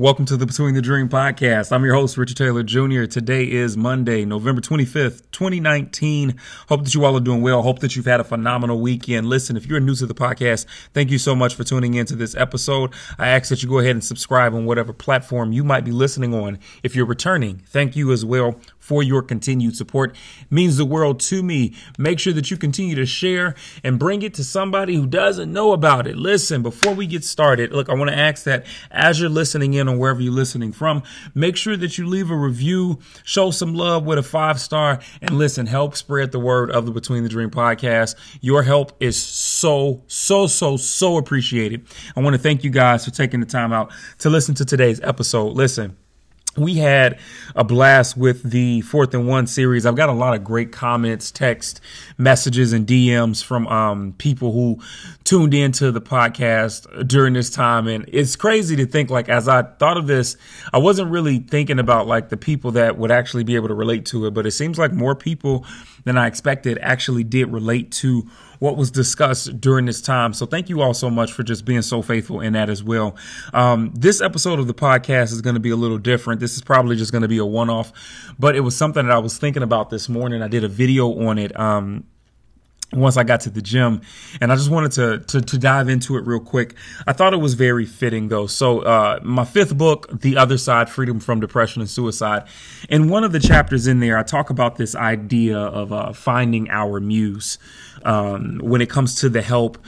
Welcome to the Between the Dream podcast. I'm your host, Richard Taylor Jr. Today is Monday, November 25th, 2019. Hope that you all are doing well. Hope that you've had a phenomenal weekend. Listen, if you're new to the podcast, thank you so much for tuning into this episode. I ask that you go ahead and subscribe on whatever platform you might be listening on. If you're returning, thank you as well for your continued support. It means the world to me. Make sure that you continue to share and bring it to somebody who doesn't know about it. Listen, before we get started, look, I want to ask that as you're listening in or wherever you're listening from, make sure that you leave a review, show some love with a five star, and listen, help spread the word of the Between the Dream podcast. Your help is so, so, so, so appreciated. I want to thank you guys for taking the time out to listen to today's episode. Listen, we had a blast with the fourth and one series. I've got a lot of great comments, text messages, and DMs from um, people who tuned into the podcast during this time. And it's crazy to think, like, as I thought of this, I wasn't really thinking about like the people that would actually be able to relate to it, but it seems like more people than I expected actually did relate to what was discussed during this time. So thank you all so much for just being so faithful in that as well. Um, this episode of the podcast is going to be a little different. This is probably just going to be a one off, but it was something that I was thinking about this morning. I did a video on it. Um, once I got to the gym and I just wanted to, to, to dive into it real quick. I thought it was very fitting though. So, uh, my fifth book, The Other Side, Freedom from Depression and Suicide. In one of the chapters in there, I talk about this idea of, uh, finding our muse, um, when it comes to the help,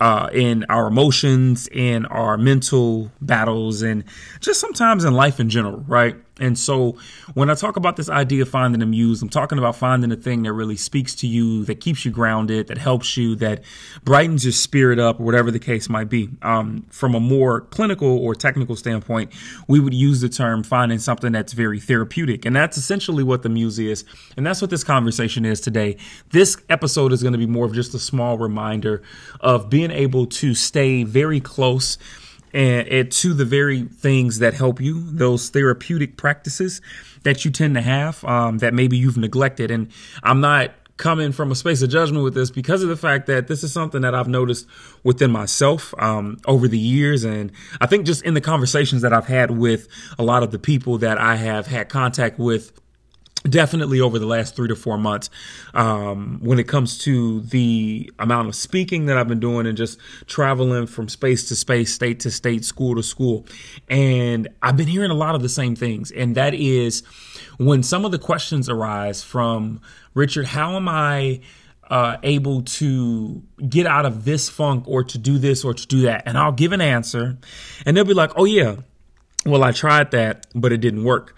uh, in our emotions, in our mental battles, and just sometimes in life in general, right? And so when I talk about this idea of finding a muse, I'm talking about finding a thing that really speaks to you, that keeps you grounded, that helps you, that brightens your spirit up, or whatever the case might be. Um, from a more clinical or technical standpoint, we would use the term finding something that's very therapeutic. And that's essentially what the muse is. And that's what this conversation is today. This episode is going to be more of just a small reminder of being able to stay very close and, and to the very things that help you, those therapeutic practices that you tend to have um, that maybe you've neglected. And I'm not coming from a space of judgment with this because of the fact that this is something that I've noticed within myself um, over the years. And I think just in the conversations that I've had with a lot of the people that I have had contact with definitely over the last three to four months um, when it comes to the amount of speaking that I've been doing and just traveling from space to space, state to state, school to school. And I've been hearing a lot of the same things. And that is when some of the questions arise from Richard, how am I? Uh, able to get out of this funk or to do this or to do that. And I'll give an answer and they'll be like, oh, yeah, well, I tried that, but it didn't work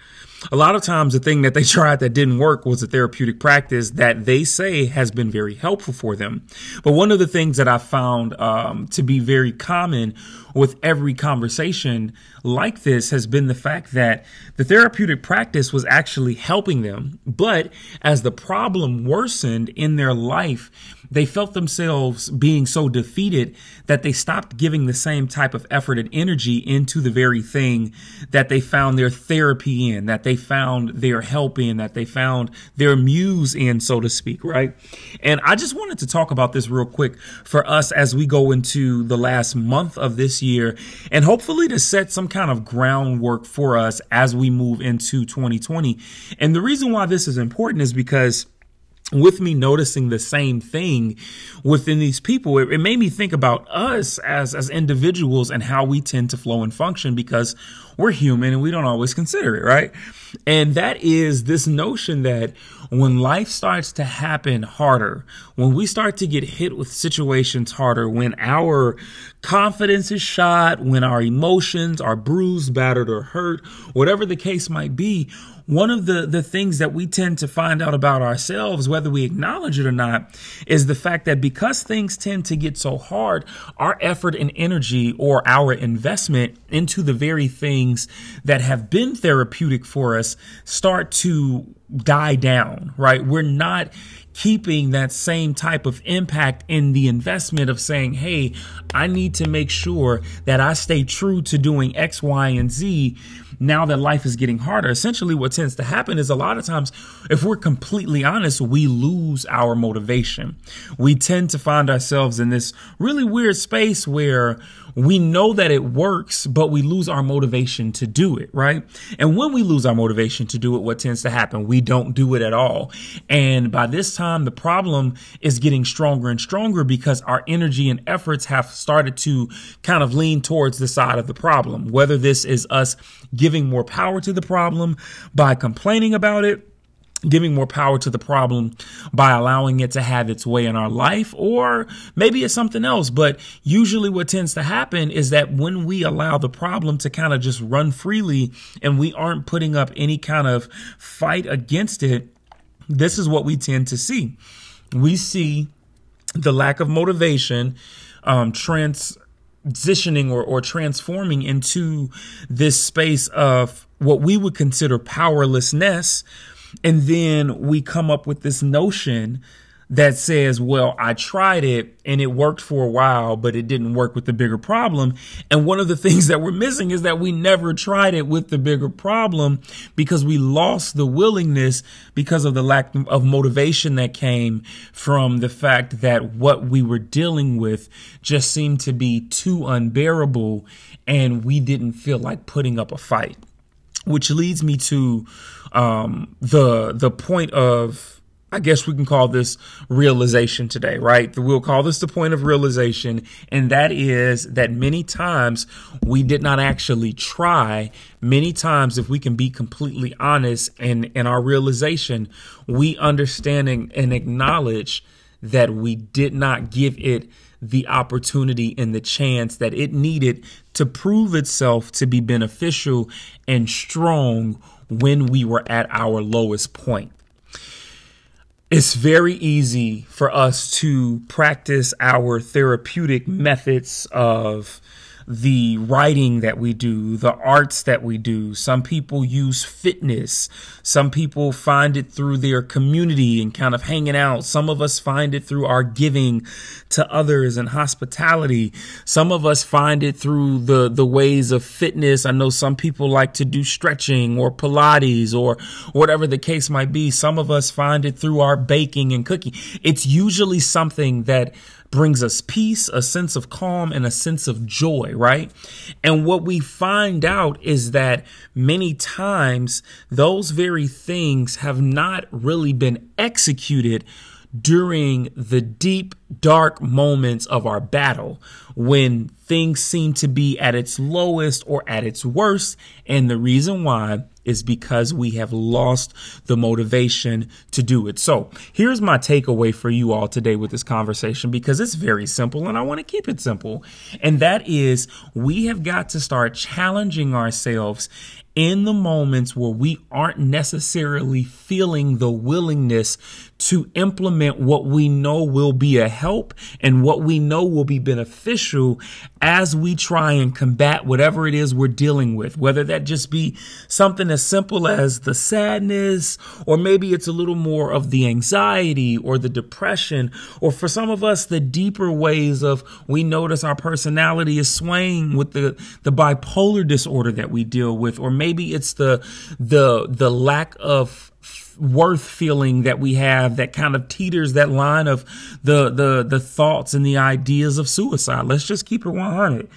a lot of times the thing that they tried that didn't work was a therapeutic practice that they say has been very helpful for them. But one of the things that I found um, to be very common with every conversation like this has been the fact that the therapeutic practice was actually helping them. But as the problem worsened in their life, they felt themselves being so defeated that they stopped giving the same type of effort and energy into the very thing that they found their therapy in, that they found their help in, that they found their muse in, so to speak, right? And I just wanted to talk about this real quick for us as we go into the last month of this year and hopefully to set some kind of groundwork for us as we move into 2020. And the reason why this is important is because with me noticing the same thing within these people, it, it, made me think about us as, as individuals and how we tend to flow and function because we're human and we don't always consider it, right? And that is this notion that when life starts to happen harder, when we start to get hit with situations harder, when our confidence is shot, when our emotions are bruised, battered, or hurt, whatever the case might be, one of the, the things that we tend to find out about ourselves, whether we acknowledge it or not, is the fact that because things tend to get so hard, our effort and energy or our investment into the very things that have been therapeutic for us start to die down, right? We're not keeping that same type of impact in the investment of saying, hey, I need to make sure that I stay true to doing X, Y, and Z now that life is getting harder. Essentially, what tends to happen is a lot of times, if we're completely honest, we lose our motivation. We tend to find ourselves in this really weird space where we know that it works, but we lose our motivation to do it, right? And when we lose our motivation to do it, what tends to happen? We don't do it at all. And by this time, the problem is getting stronger and stronger because our energy and efforts have started to kind of lean towards the side of the problem. Whether this is us giving more power to the problem by complaining about it, giving more power to the problem by allowing it to have its way in our life, or maybe it's something else. But usually, what tends to happen is that when we allow the problem to kind of just run freely and we aren't putting up any kind of fight against it, this is what we tend to see. We see the lack of motivation um, transitioning or, or transforming into this space of what we would consider powerlessness and then we come up with this notion that says, well, I tried it and it worked for a while, but it didn't work with the bigger problem. And one of the things that we're missing is that we never tried it with the bigger problem because we lost the willingness because of the lack of motivation that came from the fact that what we were dealing with just seemed to be too unbearable and we didn't feel like putting up a fight. Which leads me to um, the the point of I guess we can call this realization today, right? We'll call this the point of realization. And that is that many times we did not actually try. Many times, if we can be completely honest and in our realization, we understand and acknowledge that we did not give it the opportunity and the chance that it needed to prove itself to be beneficial and strong when we were at our lowest point. It's very easy for us to practice our therapeutic methods of the writing that we do, the arts that we do. Some people use fitness. Some people find it through their community and kind of hanging out. Some of us find it through our giving to others and hospitality. Some of us find it through the, the ways of fitness. I know some people like to do stretching or Pilates or whatever the case might be. Some of us find it through our baking and cooking. It's usually something that brings us peace, a sense of calm, and a sense of joy, right? And what we find out is that many times those very things have not really been executed during the deep, dark moments of our battle when things seem to be at its lowest or at its worst. And the reason why is because we have lost the motivation to do it. So here's my takeaway for you all today with this conversation because it's very simple and I want to keep it simple. And that is we have got to start challenging ourselves in the moments where we aren't necessarily feeling the willingness to implement what we know will be a help and what we know will be beneficial as we try and combat whatever it is we're dealing with, whether that just be something as simple as the sadness, or maybe it's a little more of the anxiety or the depression, or for some of us, the deeper ways of we notice our personality is swaying with the, the bipolar disorder that we deal with, or maybe it's the, the, the lack of worth feeling that we have that kind of teeters that line of the the the thoughts and the ideas of suicide. Let's just keep it 100.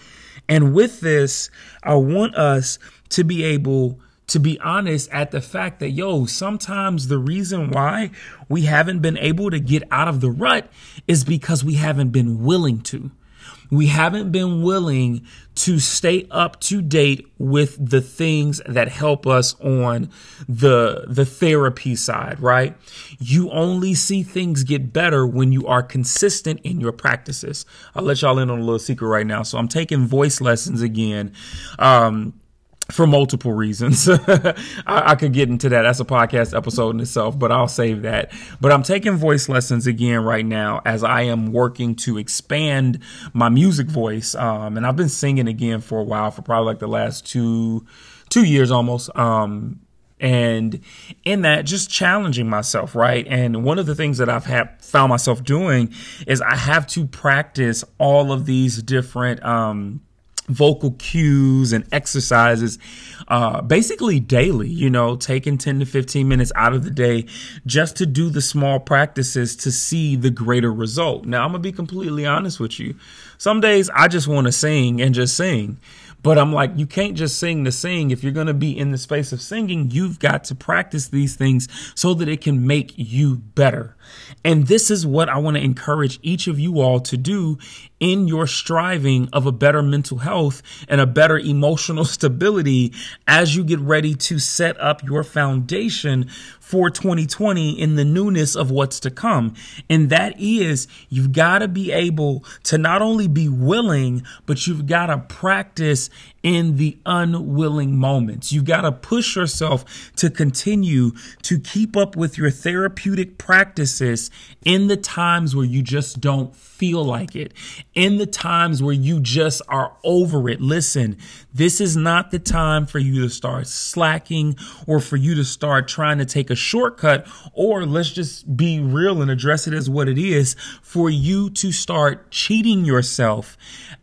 And with this, I want us to be able to be honest at the fact that yo, sometimes the reason why we haven't been able to get out of the rut is because we haven't been willing to we haven't been willing to stay up to date with the things that help us on the the therapy side right? You only see things get better when you are consistent in your practices. I'll let y'all in on a little secret right now. So i'm taking voice lessons again. Um for multiple reasons. I, I, could get into that. That's a podcast episode in itself, but I'll save that. But I'm taking voice lessons again right now as I am working to expand my music voice. Um, and I've been singing again for a while, for probably like the last two, two years almost. Um, and in that just challenging myself right and one of the things that i've had found myself doing is i have to practice all of these different um vocal cues and exercises uh, basically daily, you know, taking 10 to 15 minutes out of the day just to do the small practices to see the greater result. Now, I'm to be completely honest with you. Some days I just want to sing and just sing. But I'm like, you can't just sing to sing. If you're going to be in the space of singing, you've got to practice these things so that it can make you better. And this is what I want to encourage each of you all to do in your striving of a better mental health and a better emotional stability as you get ready to set up your foundation for 2020 in the newness of what's to come. And that is you've got to be able to not only be willing, but you've got to practice in the unwilling moments. You've got to push yourself to continue to keep up with your therapeutic practices in the times where you just don't feel like it, in the times where you just are over it. Listen, this is not the time for you to start slacking or for you to start trying to take a shortcut, or let's just be real and address it as what it is for you to start cheating yourself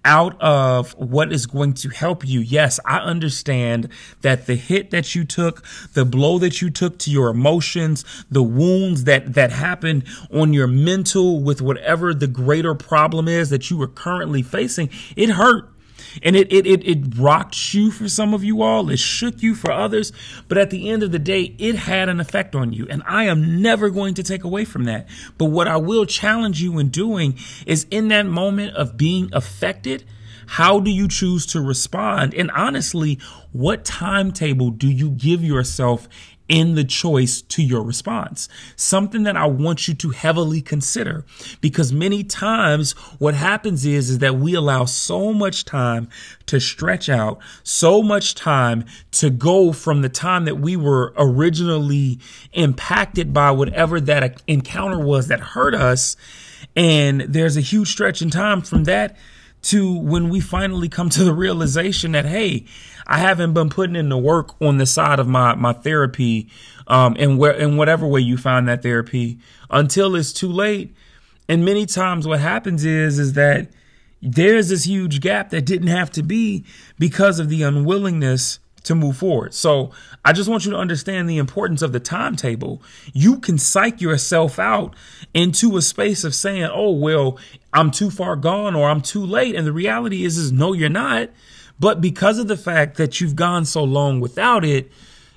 out of what is going to help you. Yes, I understand that the hit that you took, the blow that you took to your emotions, the wounds that, that happened on your mental with whatever the greater problem is that you were currently facing, it hurt. And it, it, it, it rocked you for some of you all. It shook you for others. But at the end of the day, it had an effect on you. And I am never going to take away from that. But what I will challenge you in doing is in that moment of being affected, how do you choose to respond? And honestly, what timetable do you give yourself in the choice to your response. Something that I want you to heavily consider because many times what happens is, is that we allow so much time to stretch out, so much time to go from the time that we were originally impacted by whatever that encounter was that hurt us. And there's a huge stretch in time from that to when we finally come to the realization that, hey, I haven't been putting in the work on the side of my, my therapy, um, and where, in whatever way you find that therapy until it's too late. And many times what happens is, is that there's this huge gap that didn't have to be because of the unwillingness to move forward. So I just want you to understand the importance of the timetable. You can psych yourself out into a space of saying, oh, well, I'm too far gone or I'm too late. And the reality is, is no, you're not. But because of the fact that you've gone so long without it,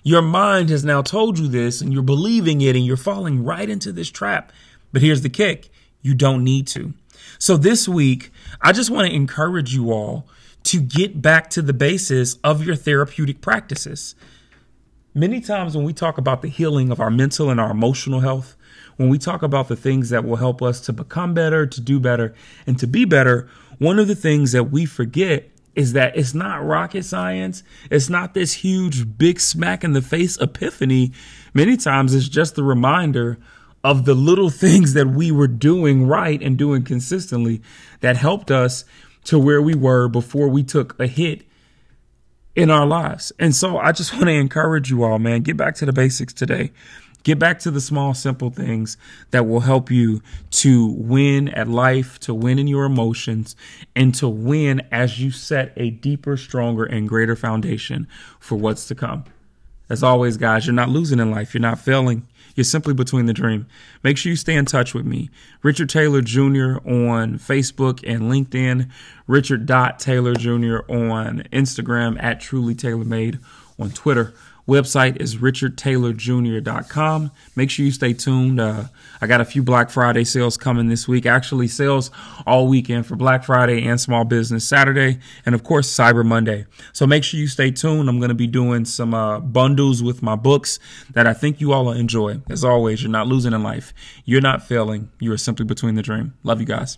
your mind has now told you this and you're believing it and you're falling right into this trap. But here's the kick. You don't need to. So this week, I just want to encourage you all to get back to the basis of your therapeutic practices. Many times when we talk about the healing of our mental and our emotional health, when we talk about the things that will help us to become better, to do better, and to be better, one of the things that we forget is that it's not rocket science. It's not this huge, big smack in the face epiphany. Many times it's just the reminder of the little things that we were doing right and doing consistently that helped us to where we were before we took a hit in our lives. And so I just want to encourage you all, man, get back to the basics today. Get back to the small, simple things that will help you to win at life, to win in your emotions, and to win as you set a deeper, stronger, and greater foundation for what's to come. As always, guys, you're not losing in life. You're not failing. You're simply between the dream. Make sure you stay in touch with me. Richard Taylor Jr. on Facebook and LinkedIn. Richard Taylor Jr. on Instagram at Truly Taylor Made on Twitter. Website is richardtaylorjr.com. Make sure you stay tuned. Uh, I got a few Black Friday sales coming this week. Actually, sales all weekend for Black Friday and Small Business Saturday, and of course, Cyber Monday. So make sure you stay tuned. I'm going to be doing some uh, bundles with my books that I think you all will enjoy. As always, you're not losing in life. You're not failing. You are simply between the dream. Love you guys.